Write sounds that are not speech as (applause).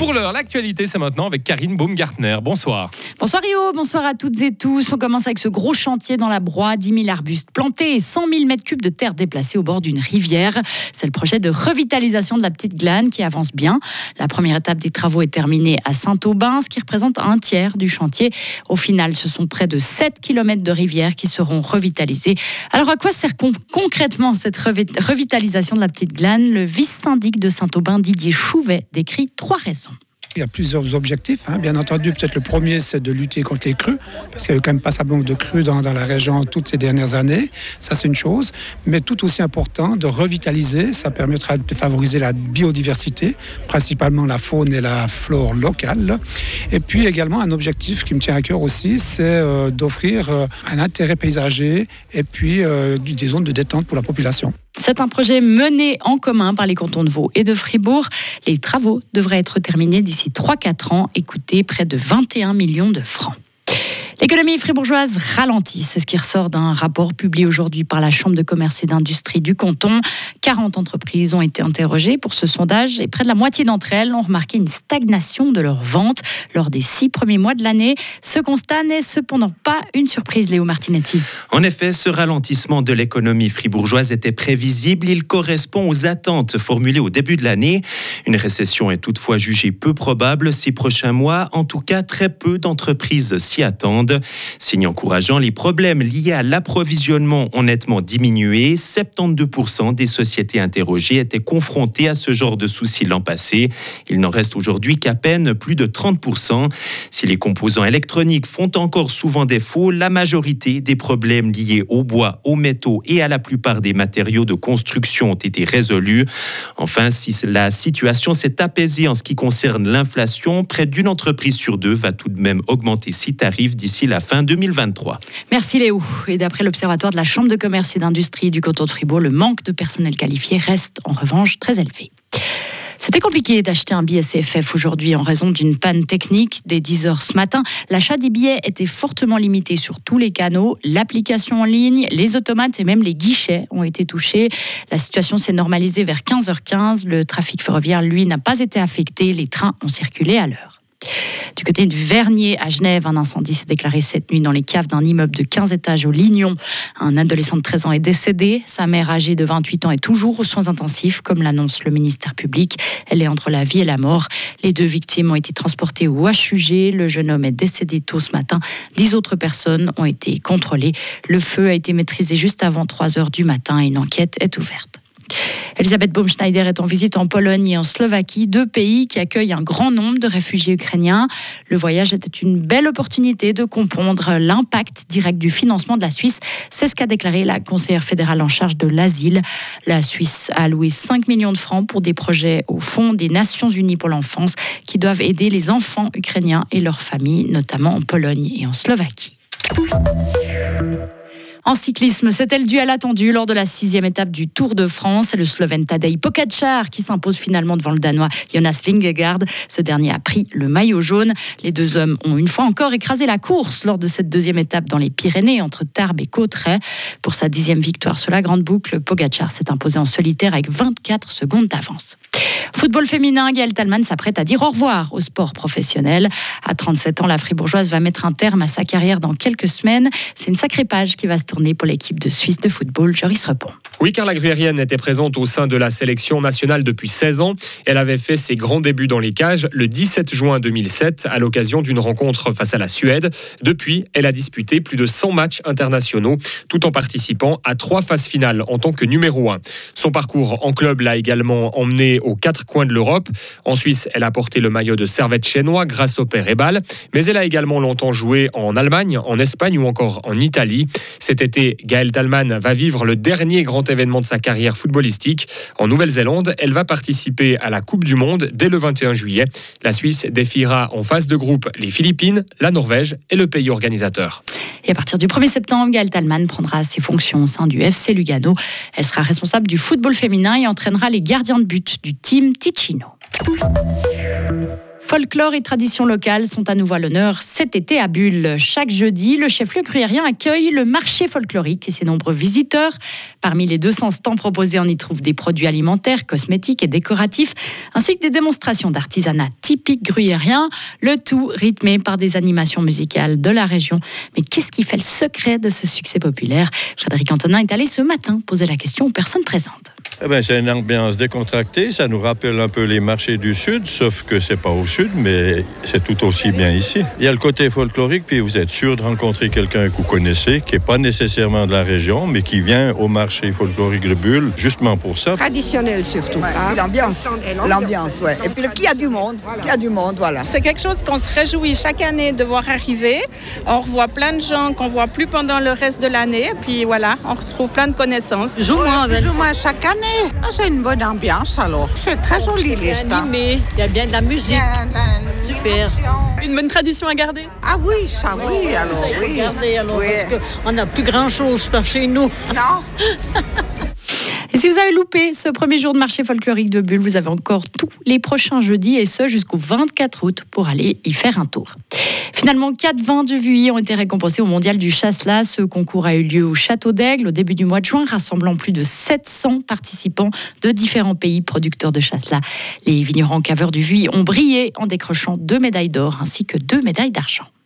Pour l'heure, l'actualité, c'est maintenant avec Karine Baumgartner. Bonsoir. Bonsoir Rio, bonsoir à toutes et tous. On commence avec ce gros chantier dans la broie, 10 000 arbustes plantés et 100 000 mètres cubes de terre déplacés au bord d'une rivière. C'est le projet de revitalisation de la petite glane qui avance bien. La première étape des travaux est terminée à Saint-Aubin, ce qui représente un tiers du chantier. Au final, ce sont près de 7 km de rivière qui seront revitalisés. Alors à quoi sert concrètement cette revitalisation de la petite glane? Le vice-syndic de Saint-Aubin, Didier Chouvet, décrit trois raisons. Il y a plusieurs objectifs. Hein. Bien entendu, peut-être le premier, c'est de lutter contre les crues, parce qu'il y a eu quand même pas simplement de crues dans, la région toutes ces dernières années. Ça, c'est une chose. Mais tout aussi important, de revitaliser. Ça permettra de favoriser la biodiversité, principalement la faune et la flore locale. Et puis également, un objectif qui me tient à cœur aussi, c'est euh, d'offrir euh, un intérêt paysager et puis euh, des zones de détente pour la population. C'est un projet mené en commun par les cantons de Vaud et de Fribourg. Les travaux devraient être terminés d'ici 3-4 ans et coûter près de 21 millions de francs. L'économie fribourgeoise ralentit, c'est ce qui ressort d'un rapport publié aujourd'hui par la Chambre de commerce et d'industrie du canton. 40 entreprises ont été interrogées pour ce sondage et près de la moitié d'entre elles ont remarqué une stagnation de leurs ventes lors des six premiers mois de l'année. Ce constat n'est cependant pas une surprise, Léo Martinetti. En effet, ce ralentissement de l'économie fribourgeoise était prévisible. Il correspond aux attentes formulées au début de l'année. Une récession est toutefois jugée peu probable ces prochains mois. En tout cas, très peu d'entreprises s'y attendent. Signe encourageant, les problèmes liés à l'approvisionnement ont nettement diminué. 72% des sociétés interrogées étaient confrontées à ce genre de soucis l'an passé. Il n'en reste aujourd'hui qu'à peine plus de 30%. Si les composants électroniques font encore souvent défaut, la majorité des problèmes liés au bois, aux métaux et à la plupart des matériaux de construction ont été résolus. Enfin, si la situation s'est apaisée en ce qui concerne l'inflation, près d'une entreprise sur deux va tout de même augmenter ses tarifs d'ici la fin 2023. Merci Léo. Et d'après l'Observatoire de la Chambre de commerce et d'industrie du canton de Fribourg, le manque de personnel qualifié reste en revanche très élevé. C'était compliqué d'acheter un billet CFF aujourd'hui en raison d'une panne technique dès 10h ce matin. L'achat des billets était fortement limité sur tous les canaux. L'application en ligne, les automates et même les guichets ont été touchés. La situation s'est normalisée vers 15h15. Le trafic ferroviaire, lui, n'a pas été affecté. Les trains ont circulé à l'heure. Du côté de Vernier, à Genève, un incendie s'est déclaré cette nuit dans les caves d'un immeuble de 15 étages au Lignon. Un adolescent de 13 ans est décédé. Sa mère, âgée de 28 ans, est toujours aux soins intensifs, comme l'annonce le ministère public. Elle est entre la vie et la mort. Les deux victimes ont été transportées au HUG. Le jeune homme est décédé tôt ce matin. Dix autres personnes ont été contrôlées. Le feu a été maîtrisé juste avant 3 heures du matin et une enquête est ouverte. Elisabeth Baumschneider est en visite en Pologne et en Slovaquie, deux pays qui accueillent un grand nombre de réfugiés ukrainiens. Le voyage était une belle opportunité de comprendre l'impact direct du financement de la Suisse. C'est ce qu'a déclaré la conseillère fédérale en charge de l'asile. La Suisse a alloué 5 millions de francs pour des projets au Fonds des Nations Unies pour l'enfance qui doivent aider les enfants ukrainiens et leurs familles, notamment en Pologne et en Slovaquie. En cyclisme, c'était le duel attendu lors de la sixième étape du Tour de France. C'est le Slovène Tadej Pogacar qui s'impose finalement devant le Danois Jonas Vingegaard. Ce dernier a pris le maillot jaune. Les deux hommes ont une fois encore écrasé la course lors de cette deuxième étape dans les Pyrénées entre Tarbes et Cauterets. Pour sa dixième victoire sur la grande boucle, Pogacar s'est imposé en solitaire avec 24 secondes d'avance. Football féminin, Gaël Talman s'apprête à dire au revoir au sport professionnel. À 37 ans, la fribourgeoise va mettre un terme à sa carrière dans quelques semaines. C'est une sacrée page qui va se tourner pour l'équipe de Suisse de football, Joris Repon. Oui, car la Gruyérienne était présente au sein de la sélection nationale depuis 16 ans. Elle avait fait ses grands débuts dans les cages le 17 juin 2007 à l'occasion d'une rencontre face à la Suède. Depuis, elle a disputé plus de 100 matchs internationaux tout en participant à trois phases finales en tant que numéro 1. Son parcours en club l'a également emmené aux quatre coins de l'Europe. En Suisse, elle a porté le maillot de servette chinois grâce au père Ebal, mais elle a également longtemps joué en Allemagne, en Espagne ou encore en Italie. Cet été, Gaëlle Talman va vivre le dernier grand événement de sa carrière footballistique. En Nouvelle-Zélande, elle va participer à la Coupe du Monde dès le 21 juillet. La Suisse défiera en phase de groupe les Philippines, la Norvège et le pays organisateur. Et à partir du 1er septembre, Gaëlle Talman prendra ses fonctions au sein du FC Lugano. Elle sera responsable du football féminin et entraînera les gardiens de but du team Ticino. Folklore et traditions locales sont à nouveau à l'honneur cet été à Bulle. Chaque jeudi, le chef-lieu gruyérien accueille le marché folklorique et ses nombreux visiteurs. Parmi les 200 stands proposés, on y trouve des produits alimentaires, cosmétiques et décoratifs, ainsi que des démonstrations d'artisanat typique gruyérien, le tout rythmé par des animations musicales de la région. Mais qu'est-ce qui fait le secret de ce succès populaire? Frédéric Antonin est allé ce matin poser la question aux personnes présentes. Eh ben, c'est une ambiance décontractée, ça nous rappelle un peu les marchés du Sud, sauf que c'est pas au Sud, mais c'est tout aussi bien ici. Il y a le côté folklorique, puis vous êtes sûr de rencontrer quelqu'un que vous connaissez, qui n'est pas nécessairement de la région, mais qui vient au marché folklorique de Bulle, justement pour ça. Traditionnel surtout. Hein? L'ambiance. L'ambiance, ouais. Et puis qui a du monde, qui a du monde, voilà. C'est quelque chose qu'on se réjouit chaque année de voir arriver. On revoit plein de gens qu'on voit plus pendant le reste de l'année, puis voilà, on retrouve plein de connaissances. Plus ou moins, plus ou moins chaque année. Ah, c'est une bonne ambiance alors. C'est très joli les stands. Il y a bien de la musique. Super. Une bonne tradition à garder Ah oui, ça oui, alors oui. Garder, alors, Oui. parce qu'on n'a plus grand chose par chez nous. Non (laughs) Et si vous avez loupé ce premier jour de marché folklorique de Bulle, vous avez encore tous les prochains jeudis et ce jusqu'au 24 août pour aller y faire un tour. Finalement, quatre vins de Vuilly ont été récompensés au Mondial du Chasselas. Ce concours a eu lieu au Château d'Aigle au début du mois de juin, rassemblant plus de 700 participants de différents pays producteurs de Chasselas. Les vignerons caveurs du Vuilly ont brillé en décrochant deux médailles d'or ainsi que deux médailles d'argent.